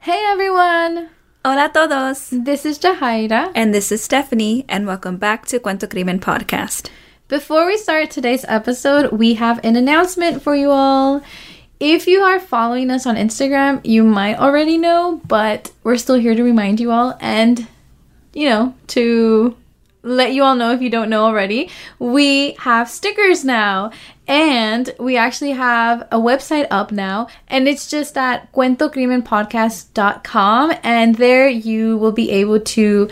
Hey everyone! Hola todos! This is Jahaira. And this is Stephanie, and welcome back to Cuento Crimen Podcast. Before we start today's episode, we have an announcement for you all. If you are following us on Instagram, you might already know, but we're still here to remind you all and, you know, to let you all know if you don't know already, we have stickers now. And we actually have a website up now, and it's just at cuentocrimenpodcast.com. And there you will be able to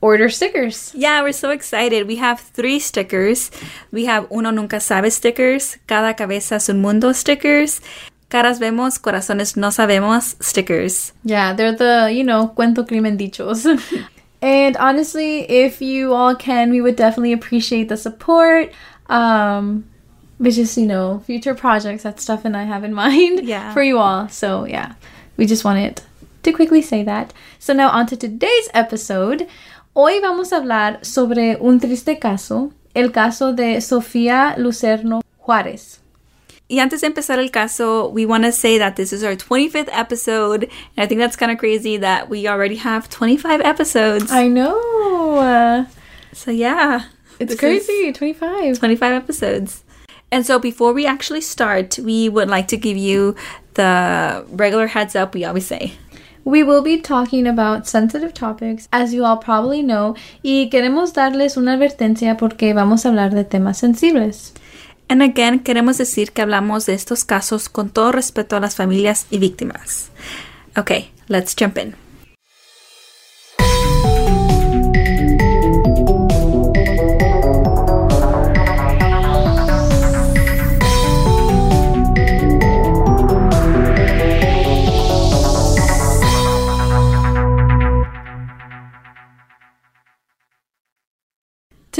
order stickers. Yeah, we're so excited. We have three stickers. We have Uno Nunca Sabe stickers, Cada Cabeza es un Mundo stickers, Caras Vemos, Corazones No Sabemos stickers. Yeah, they're the, you know, cuento crimen dichos. and honestly, if you all can, we would definitely appreciate the support. Um, but just, you know, future projects that Steph and I have in mind Yeah. for you all. So, yeah, we just wanted to quickly say that. So, now on to today's episode. Hoy vamos a hablar sobre un triste caso, el caso de Sofía Lucerno Juárez. Y antes de empezar el caso, we want to say that this is our 25th episode. And I think that's kind of crazy that we already have 25 episodes. I know. So, yeah. it's crazy. 25. 25 episodes. And so before we actually start, we would like to give you the regular heads up we always say. We will be talking about sensitive topics, as you all probably know, y queremos darles una advertencia porque vamos a hablar de temas sensibles. And again, queremos decir que hablamos de estos casos con todo respeto a las familias y víctimas. Okay, let's jump in.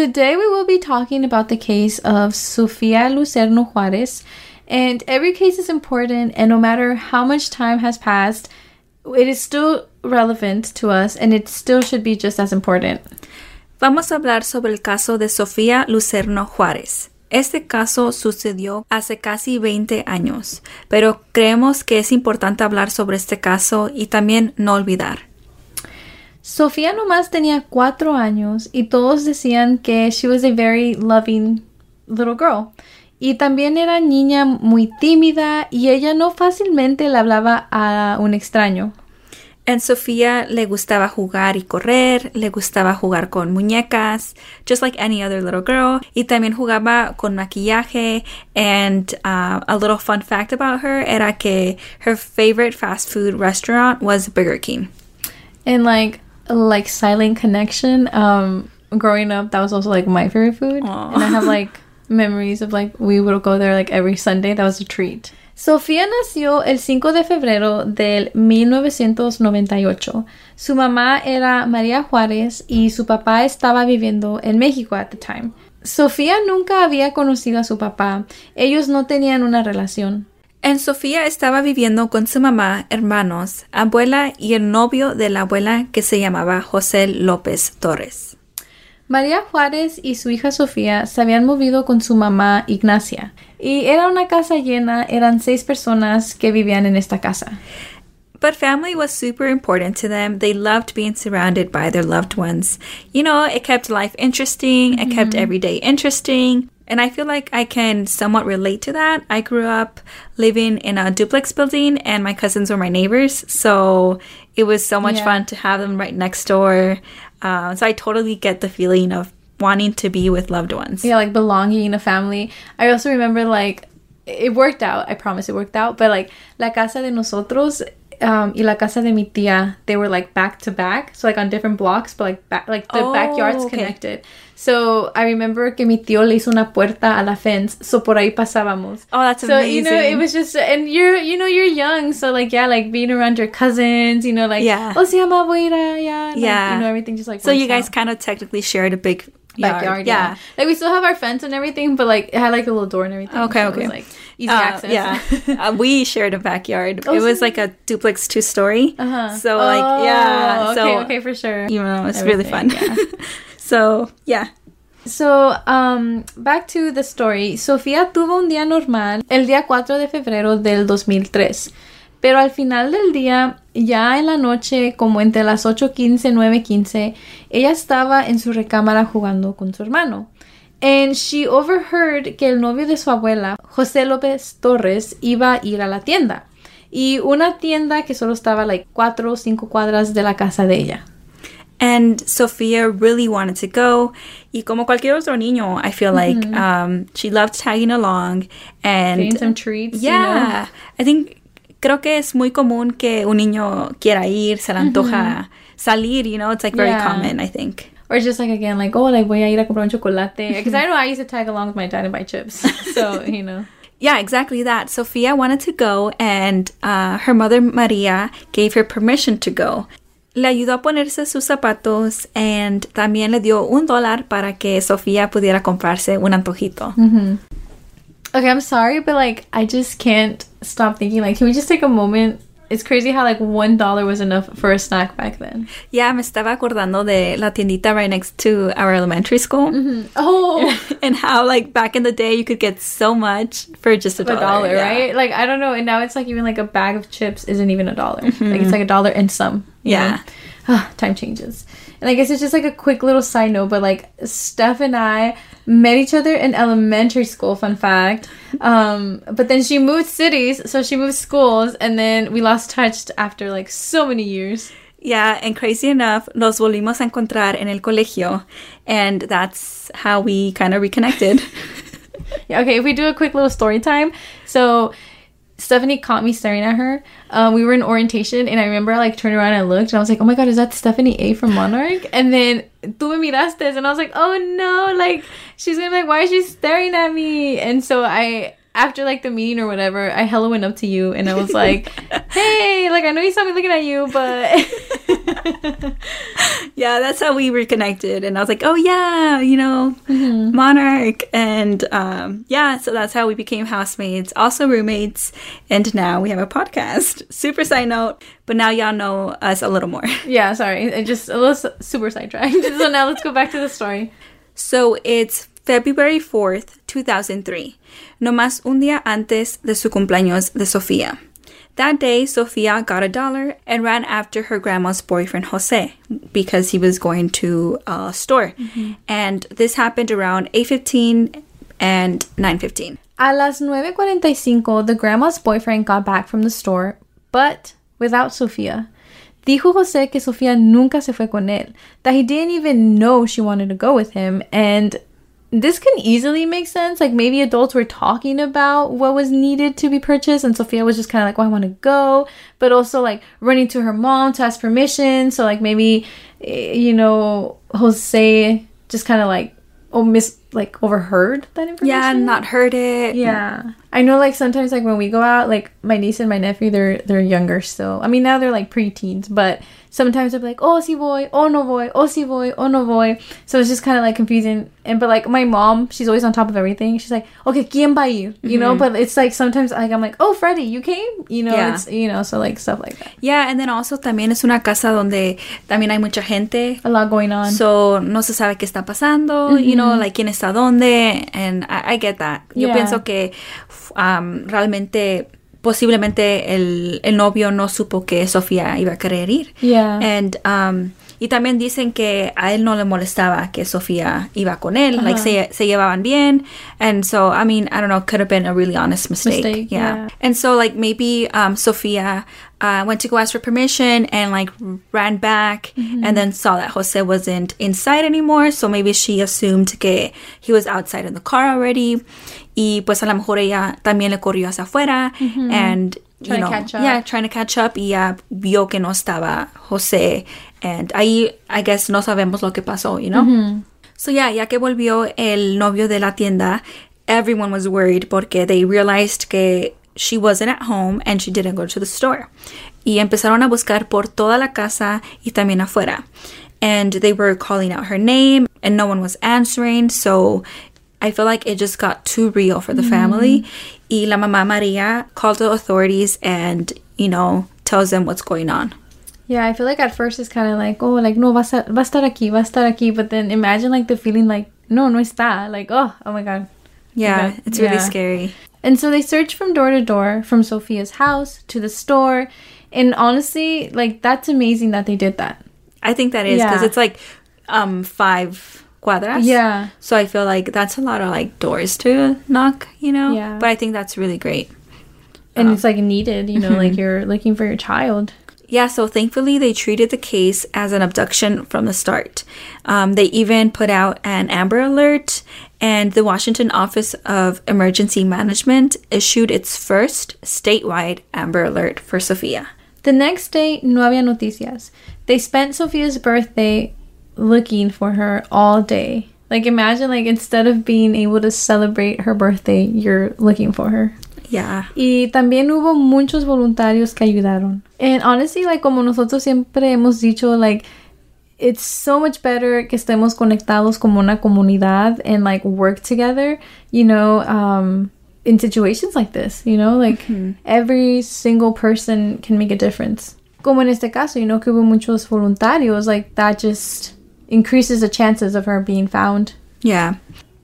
Today we will be talking about the case of Sofía Lucerno Juárez, and every case is important, and no matter how much time has passed, it is still relevant to us, and it still should be just as important. Vamos a hablar sobre el caso de Sofía Lucerno Juárez. Este caso sucedió hace casi 20 años, pero creemos que es importante hablar sobre este caso y también no olvidar. Sofía nomás tenía cuatro años y todos decían que she was a very loving little girl. Y también era niña muy tímida y ella no fácilmente le hablaba a un extraño. En Sofía le gustaba jugar y correr, le gustaba jugar con muñecas, just like any other little girl. Y también jugaba con maquillaje. And uh, a little fun fact about her era que her favorite fast food restaurant was Burger King. And like like silent connection, um growing up that was also like my favorite food. Aw. And I have like memories of like we would go there like every Sunday. That was a treat. Sofía nació el 5 de febrero del 1998. Su mamá era María Juárez y su papá estaba viviendo en México at the time. Sofía nunca había conocido a su papá. Ellos no tenían una relación. En Sofía estaba viviendo con su mamá, hermanos, abuela y el novio de la abuela que se llamaba José López Torres. María Juárez y su hija Sofía se habían movido con su mamá Ignacia. Y era una casa llena, eran seis personas que vivían en esta casa. But family was super important to them. They loved being surrounded by their loved ones. You know, it kept life interesting, it kept every day interesting. And I feel like I can somewhat relate to that. I grew up living in a duplex building, and my cousins were my neighbors. So it was so much Yeah. fun to have them right next door. Uh, so I totally get the feeling of wanting to be with loved ones. Yeah, like belonging in a family. I also remember like it worked out. I promise it worked out. But like la casa de nosotros um, y la casa de mi tía, they were like back to back, so like on different blocks, but like back, like the Oh, backyards okay. connected. So I remember que mi tío le hizo una puerta a la fence, so por ahí pasábamos. Oh, that's so you know it was just and you're you know you're young so like yeah like being around your cousins you know like Yeah. oh se llama yeah Yeah. you know everything just like So you guys out. kind of technically shared a big. Backyard yeah. like we still have our fence and everything but like it had like a little door and everything Okay, so it was, okay. like easy Uh, access yeah, uh, we shared a backyard. Oh, it was so- like a duplex two story. uh-huh. So like yeah, Oh, okay so okay for sure you know it's really fun. Everything, so yeah, So, um, back to the story. Sofía tuvo un día normal el día 4 de febrero del 2003. Pero al final del día, ya en la noche, como entre las 8.15, 9.15, ella estaba en su recámara jugando con su hermano. And she overheard que el novio de su abuela, José López Torres, iba a ir a la tienda. Y una tienda que solo estaba like cuatro o cinco cuadras de la casa de ella. And Sophia really wanted to go. Y como cualquier otro niño, I feel like um, she loved tagging along and Getting some treats. you yeah, I think creo que es muy común que un niño quiera ir, se le antoja salir, you know, it's like very Yeah. common, I think. Or just like again, like, oh, like voy a ir a comprar un chocolate. Because I know I used to tag along with my dad and buy chips. So, you know. Yeah, exactly that. Sophia wanted to go, and uh, her mother Maria gave her permission to go. Le ayudó a ponerse sus zapatos and también le dio un dólar para que Sofía pudiera comprarse un antojito. Okay, I'm sorry, but like, I just can't stop thinking, like, can we just take a moment? It's crazy how like one dollar was enough for a snack back then. Ya me estaba acordando de la tiendita right next to our elementary school. Oh, And how, like, back in the day, you could get so much for just a a dollar. dollar, yeah. right? Like, I don't know. And now it's like even like a bag of chips isn't even a dollar. Like, it's like a dollar and some. Yeah. know? Ah, Time changes. And I guess it's just like a quick little side note, but like Steph and I met each other in elementary school, fun fact. Um, but then she moved cities, so she moved schools, and then we lost touch after like so many years. Yeah, and crazy enough, nos volvimos a encontrar en el colegio. And that's how we kind of reconnected. Yeah, okay, if we do a quick little story time. So Stephanie caught me staring at her. Um, we were in orientation, and I remember I like turned around and looked, and I was like, "Oh my god, is that Stephanie A from Monarch?" And then tú me miraste, and I was like, "Oh no!" Like she's gonna be like, "Why is she staring at me?" And so I, after like the meeting or whatever, I hella went up to you, and I was like, "Hey, like I know you saw me looking at you, but." yeah, that's how we reconnected. And I was like, oh, yeah, you know, Monarch. And um, yeah, so that's how we became housemates, also roommates. And now we have a podcast. Super side note, but now y'all know us a little more. yeah, sorry, I just a little super sidetracked. so now let's go back to the story. So it's February 4th, 2003, no más un día antes de su cumpleaños de Sofía. That day, Sofia got a dollar and ran after her grandma's boyfriend Jose because he was going to a store. Mm-hmm. And this happened around 8:15 and 9:15. A las 9.45, the grandma's boyfriend got back from the store, but without Sofia. Dijo Jose que Sofia nunca se fue con él, that he didn't even know she wanted to go with him, and this can easily make sense. Like maybe adults were talking about what was needed to be purchased, and Sofia was just kind of like, "Oh, I want to go," but also like running to her mom to ask permission. So like maybe, eh, you know, Jose just kind of like oh mis like overheard that information. Yeah, not heard it. Yeah. I know like sometimes like when we go out, like my niece and my nephew, they're they're younger still. I mean now they're like preteens, but sometimes they're like, oh si voy, oh no voy, oh si voy, oh no voy. So it's just kind of like confusing. And but like my mom, she's always on top of everything. She's like, okay, ¿quién va you? You know, mm-hmm. but it's like sometimes like I'm like, oh Freddie, you came? You know, Yeah. it's you know, so like stuff like that. Yeah, and then also también es una casa donde también hay mucha gente. A lot going on. So, no se sabe qué está pasando, you know, mm-hmm. like quién está dónde, and I, I get that. Yo Yeah. pienso que um, realmente, posiblemente el, el novio no supo que Sofía iba a querer ir. yeah. And, um, y también dicen que a él no le molestaba que Sofía iba con él, like se, se llevaban bien. And so, I mean, I don't know, could have been a really honest mistake. Mistake, yeah. And so, like, maybe um, Sofia uh, went to go ask for permission and, like, ran back Mm-hmm. and then saw that Jose wasn't inside anymore. So maybe she assumed que he was outside in the car already. Y pues a lo mejor ella también le corrió hacia afuera. And, Mm-hmm. Trying to know, catch up. yeah, trying to catch up. Y ya vio que no estaba Jose. And ahí, I guess, no sabemos lo que pasó, you know? Mm-hmm. So yeah, ya que volvió el novio de la tienda, everyone was worried porque they realized que she wasn't at home and she didn't go to the store. Y empezaron a buscar por toda la casa y también afuera. And they were calling out her name and no one was answering. So I feel like it just got too real for the family. Y la mamá Maria called the authorities and, you know, tells them what's going on. Yeah, I feel like at first it's kind of like, oh, like, no, va a, estar, va a estar aquí, va a estar aquí. But then imagine like the feeling like, no, no está. Like, oh, oh my God. Yeah, Okay, it's really yeah. scary. And so they searched from door to door, from Sofia's house to the store. And honestly, like that's amazing that they did that. I think that is because Yeah. it's like um five cuadras. Yeah. So I feel like that's a lot of like doors to knock, you know? Yeah. But I think that's really great. And Um, it's like needed, you know, like you're looking for your child. Yeah, so thankfully they treated the case as an abduction from the start. Um, they even put out an Amber Alert, and the Washington Office of Emergency Management issued its first statewide Amber Alert for Sofia. The next day, no había noticias. They spent Sofia's birthday looking for her all day. Like imagine like instead of being able to celebrate her birthday, you're looking for her. Yeah. Y también hubo muchos voluntarios que ayudaron. And honestly, like como nosotros siempre hemos dicho, like it's so much better que estemos conectados como una comunidad and like work together, you know, um, in situations like this, you know, like every single person can make a difference. Como en este caso, you know, que hubo muchos voluntarios, like that just increases the chances of her being found. Yeah.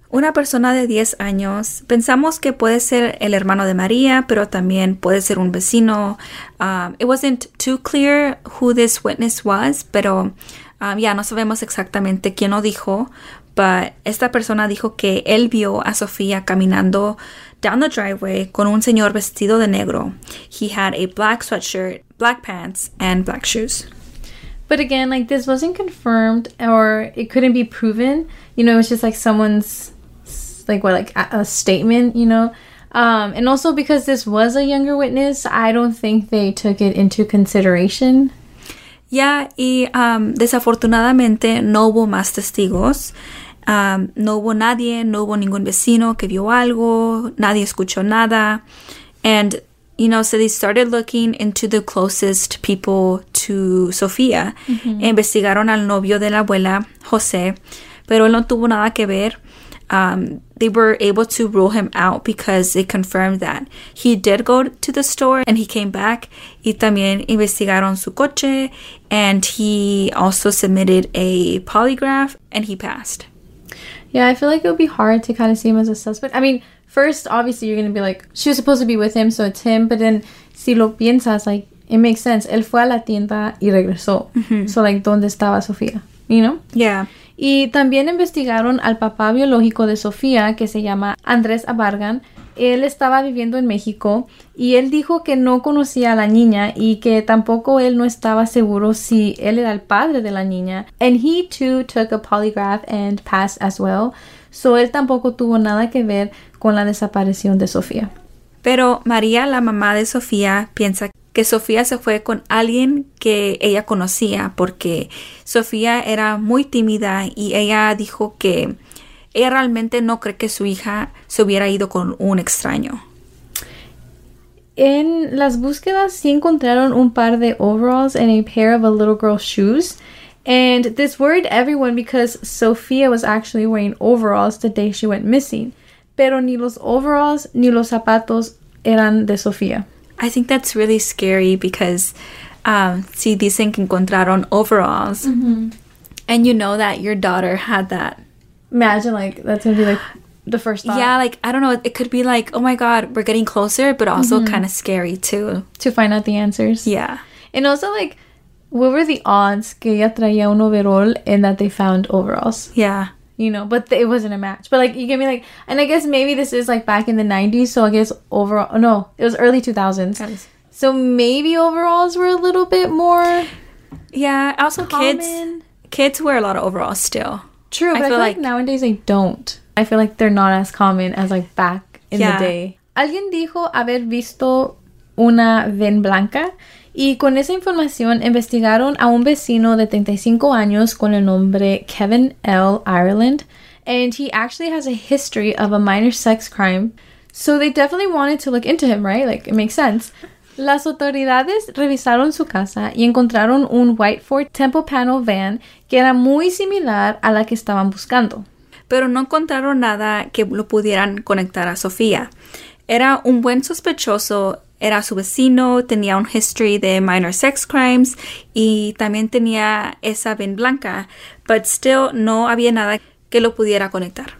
Una persona de 10 años, pensamos que puede ser el hermano de María, pero también puede ser un vecino. Um, it wasn't too clear who this witness was, pero um, ya no sabemos exactamente quién lo dijo. But esta persona dijo que él vio a Sofía caminando down the driveway con un señor vestido de negro. He had a black sweatshirt, black pants, and black shoes. But again, like this wasn't confirmed or it couldn't be proven. You know, it's just like someone's like what like a, a statement, you know. Um, and also because this was a younger witness, I don't think they took it into consideration. Ya, y um, desafortunadamente no hubo más testigos. Um, no hubo nadie, no hubo ningún vecino que vio algo, nadie escuchó nada. And, you know, so they started looking into the closest people to Sofía. Investigaron al novio de la abuela, José, pero él no tuvo nada que ver. Um, they were able to rule him out because they confirmed that he did go to the store and he came back. Y también investigaron su coche and he also submitted a polygraph and he passed. Yeah, I feel like it would be hard to kind of see him as a suspect. I mean, first, obviously, you're gonna be like, she was supposed to be with him, so it's him. But then, si lo piensas, like, it makes sense. Él fue a la tienda y regresó. So, like, ¿dónde estaba Sofía? You know? Yeah. Y también investigaron al papá biológico de Sofía, que se llama Andrés Abargan. Él estaba viviendo en México y él dijo que no conocía a la niña y que tampoco él no estaba seguro si él era el padre de la niña. And he too took a polygraph and passed as well. So él tampoco tuvo nada que ver con la desaparición de Sofía. Pero María, la mamá de Sofía, piensa que Sofía se fue con alguien que ella conocía porque Sofía era muy tímida y ella dijo que ella realmente no cree que su hija se hubiera ido con un extraño. En las búsquedas sí encontraron un par de overalls and a pair of a little girl's shoes. And this worried everyone because Sofia was actually wearing overalls the day she went missing. Pero ni los overalls ni los zapatos eran de Sofía. I think that's really scary because um, si dicen que encontraron overalls and you know that your daughter had that. Imagine like that's gonna be like the first thought Yeah, like I don't know, it could be like, oh my god, we're getting closer, but also kind of scary too. to find out the answers. Yeah. And also like what were the odds que ella traía un overall and that they found overalls? Yeah. you know, but th- it wasn't a match. But like, you get me, like, and I guess maybe this is like back in the '90s, so I guess overall, no, it was early 2000s. So maybe overalls were a little bit more Yeah, also kids common. kids wear a lot of overalls still. True, but I, feel like, nowadays they don't. I feel like they're not as common as like back in Yeah. the day. Alguien dijo haber visto una ven blanca y con esa información investigaron a un vecino de 35 años con el nombre Kevin L. Ireland and he actually has a history of a minor sex crime. So they definitely wanted to look into him, right? Like it makes sense. Las autoridades revisaron su casa y encontraron un White Ford Temple Panel van que era muy similar a la que estaban buscando. Pero no encontraron nada que lo pudieran conectar a Sofía. Era un buen sospechoso, era su vecino, tenía un history de minor sex crimes y también tenía esa ven blanca, but still no había nada que lo pudiera conectar.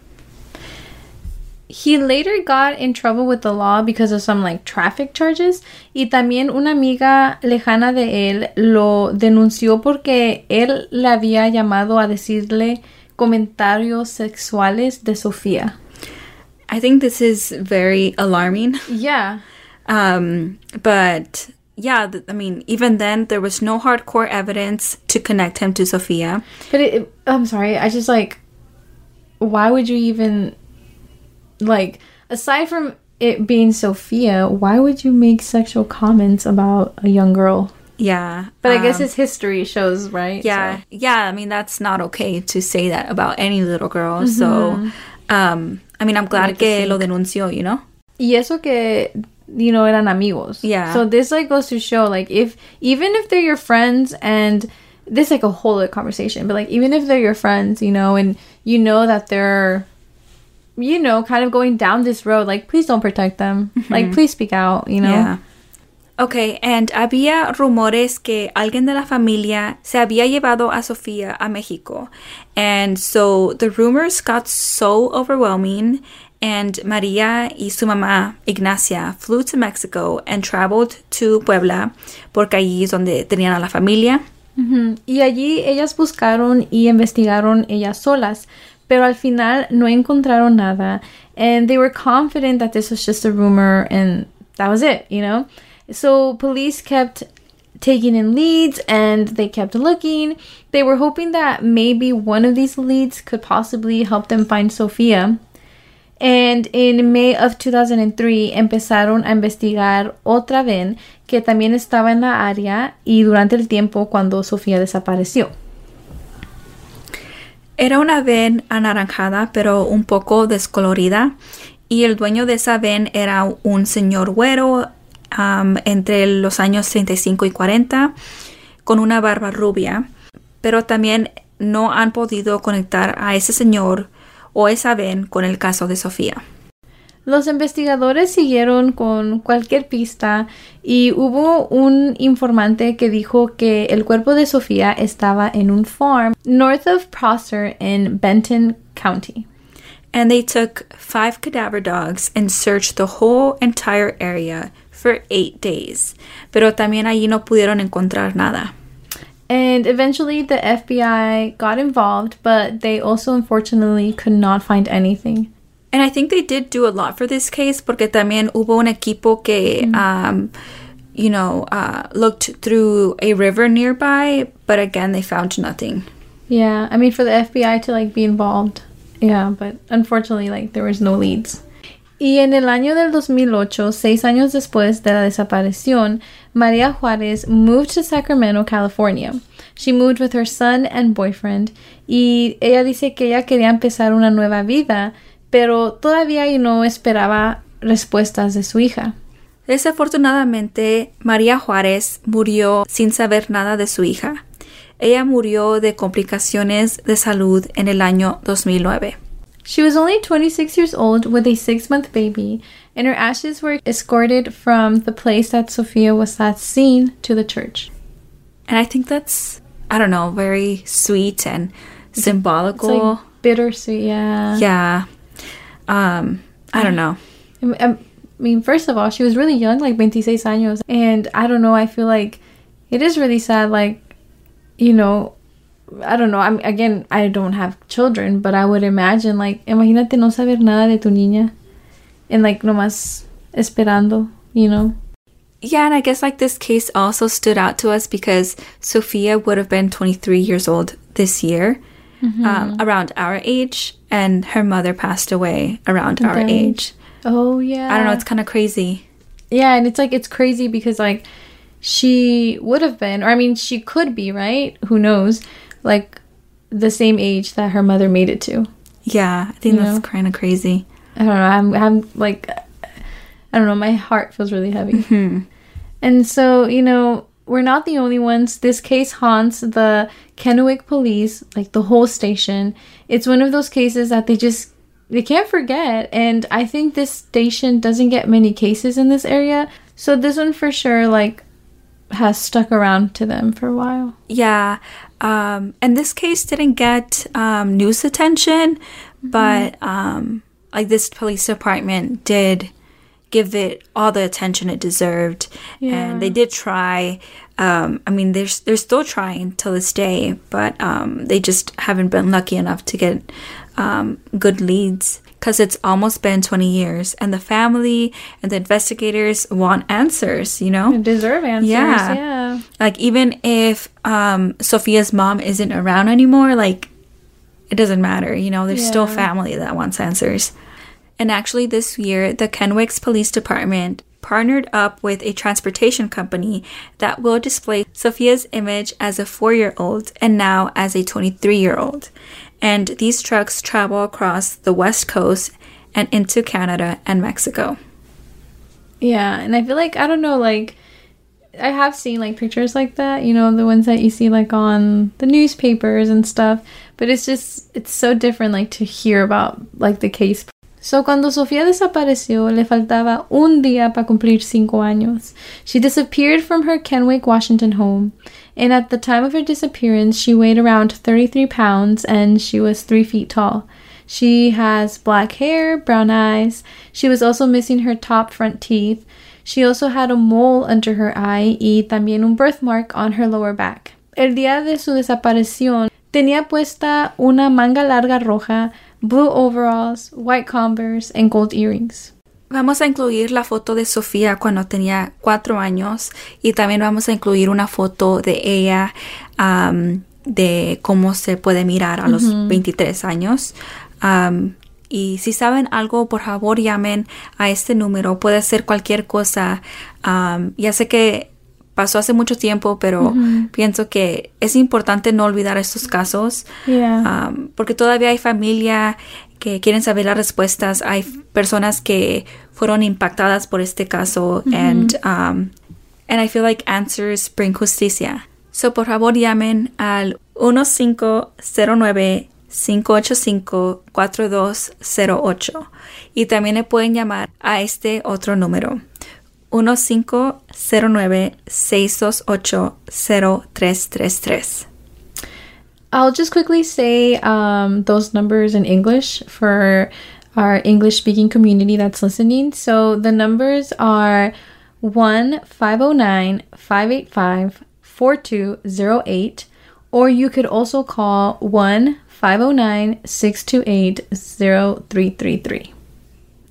he later got in trouble with the law because of some like traffic charges y también una amiga lejana de él lo denunció porque él le había llamado a decirle comentarios sexuales de Sofía. I think this is very alarming. Yeah. Um, but yeah, th- I mean, even then, there was no hardcore evidence to connect him to Sofia. But it, it- I'm sorry, I just like why would you even like aside from it being Sofia, why would you make sexual comments about a young girl? Yeah. But I guess um, his history shows, right? yeah, So- yeah. I mean, that's not okay to say that about any little girl. So, um, I mean, I'm glad que lo denunció, you know? Y eso que you know eran amigos. Yeah. So this like goes to show like if even if they're your friends and this like a whole other conversation, but like even if they're your friends, you know, and you know that they're you know, kind of going down this road, like please don't protect them. Mm-hmm. Like please speak out, you know. Yeah. Okay, and había rumores que alguien de la familia se había llevado a Sofía a México. And so the rumors got so overwhelming, and María y su mamá, Ignacia, flew to Mexico and traveled to Puebla, porque allí es donde tenían a la familia. Ujú. Y allí ellas buscaron y investigaron ellas solas, pero al final no encontraron nada. And they were confident that this was just a rumor and that was it, you know? So police kept taking in leads and they kept looking. They were hoping that maybe one of these leads could possibly help them find Sofía. And in May of 2003 empezaron a investigar otra vez que también estaba en la área y durante el tiempo cuando Sofía desapareció. Era una ven anaranjada, pero un poco descolorida. Y el dueño de esa ven era un señor güero entre los años 35 y 40, con una barba rubia. Pero también no han podido conectar a ese señor o esa ven con el caso de Sofía. Los investigadores siguieron con cualquier pista y hubo un informante que dijo que el cuerpo de Sofía estaba en un farm north of Prosser in Benton County. And they took five cadaver dogs and searched the whole entire area for eight days. Pero también allí no pudieron encontrar nada. And eventually the FBI got involved, but they also unfortunately could not find anything. And I think they did do a lot for this case porque también hubo un equipo que, um, you know, uh, looked through a river nearby, but again, they found nothing. Yeah, I mean for the FBI to like be involved. Yeah, but unfortunately like there was no leads. Y en el año del 2008, seis años después de la desaparición, María Juárez moved to Sacramento, California. She moved with her son and boyfriend y ella dice que ella quería empezar una nueva vida, pero todavía no esperaba respuestas de su hija. Desafortunadamente, María Juárez murió sin saber nada de su hija. Ella murió de complicaciones de salud en el año 2009. She was only 26 years old with a six month baby, and her ashes were escorted from the place that Sophia was last seen to the church. And I think that's, I don't know, very sweet and It's symbolical. like bittersweet, yeah. yeah. Um, I don't know. I I mean, first of all, she was really young, like 26 años. And I don't know, I feel like it is really sad. Like, you know, I don't know. I'm again, I don't have children, but I would imagine, like, imagínate no saber nada de tu niña. And like, nomás esperando, you know? Yeah, and I guess like this case also stood out to us because Sofia would have been 23 years old this year, um, around our age, and her mother passed away around our age. Oh, yeah. I don't know, it's kind of crazy. Yeah, and it's like it's crazy because like she would have been, or I mean, she could be, right? Who knows? Like the same age that her mother made it to. Yeah, I think You that's kind of crazy. I don't know. I'm, I'm like, I don't know. My heart feels really heavy. Hmm. And so, you know, we're not the only ones. This case haunts the Kennewick police, like the whole station. It's one of those cases that they just they can't forget. And I think this station doesn't get many cases in this area, so this one for sure like has stuck around to them for a while. Yeah, um, and this case didn't get um, news attention, but um, like this police department did give it all the attention it deserved. Yeah. and they did try um, i mean they're, they're still trying till this day but um, they just haven't been lucky enough to get um, good leads because it's almost been 20 years and the family and the investigators want answers you know Deserve answers. Yeah. Yeah. like even if um sofia's mom isn't around anymore like it doesn't matter you know there's still family that wants answers and actually this year the Kennewick's police department partnered up with a transportation company that will display sofia's image as a four-year-old and now as a 23-year-old and these trucks travel across the west coast and into canada and mexico Yeah, and I feel like I don't know, like I have seen like pictures like that, you know, the ones that you see like on the newspapers and stuff, but it's just it's so different like to hear about like the case. So cuando Sofía desapareció, le faltaba un día para cumplir cinco años. She disappeared from her Kennewick, Washington home, and at the time of her disappearance, she weighed around 33 pounds and she was three feet tall. She has black hair, brown eyes. She was also missing her top front teeth. She also had a mole under her eye y también un birthmark on her lower back. El día de su desaparición tenía puesta una manga larga roja, blue overalls, white converse, and gold earrings. Vamos a incluir la foto de Sofía cuando tenía cuatro años y también vamos a incluir una foto de ella am, de cómo se puede mirar a los 23 años. Am, y si saben algo, por favor llamen a este número. Puede ser cualquier cosa. Am, ya sé que pasó hace mucho tiempo, pero pienso que es importante no olvidar estos casos. Yeah. Um, porque todavía hay familia que quieren saber las respuestas, hay personas que fueron impactadas por este caso and um, and I feel like answers bring justicia. So por favor llamen al 1509 585 4208 y también le pueden llamar a este otro número 1509 628 0333. I'll just quickly say um, those numbers in English for our English speaking community that's listening. So the numbers are 1 509 585 4208, or you could also call 1 509 628 0333.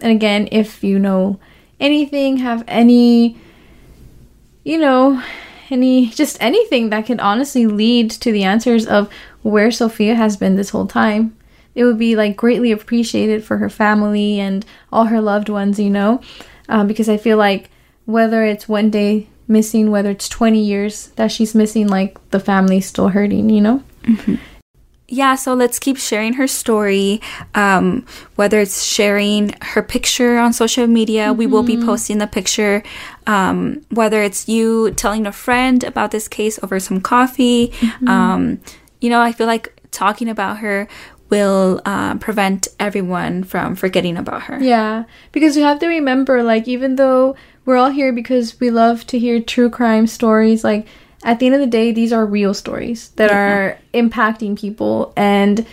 And again, if you know anything, have any, you know, any, just anything that could honestly lead to the answers of where Sofia has been this whole time, it would be like greatly appreciated for her family and all her loved ones, you know, um, because I feel like whether it's one day missing, whether it's 20 years that she's missing, like the family's still hurting, you know? Yeah, so let's keep sharing her story. Um, whether it's sharing her picture on social media, we will be posting the picture. Um, whether it's you telling a friend about this case over some coffee, um, you know, I feel like talking about her will uh, prevent everyone from forgetting about her. Yeah, because you have to remember, like, even though we're all here because we love to hear true crime stories, like, at the end of the day, these are real stories that are impacting people, and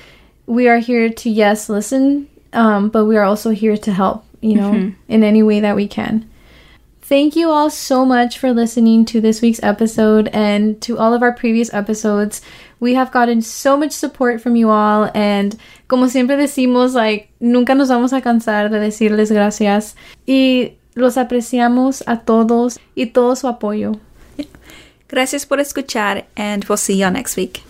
we are here to, yes, listen, um, but we are also here to help, you know, in any way that we can. Thank you all so much for listening to this week's episode and to all of our previous episodes. We have gotten so much support from you all and como siempre decimos, like nunca nos vamos a cansar de decirles gracias y los apreciamos a todos y todo su apoyo. Gracias por escuchar, and we'll see you next week.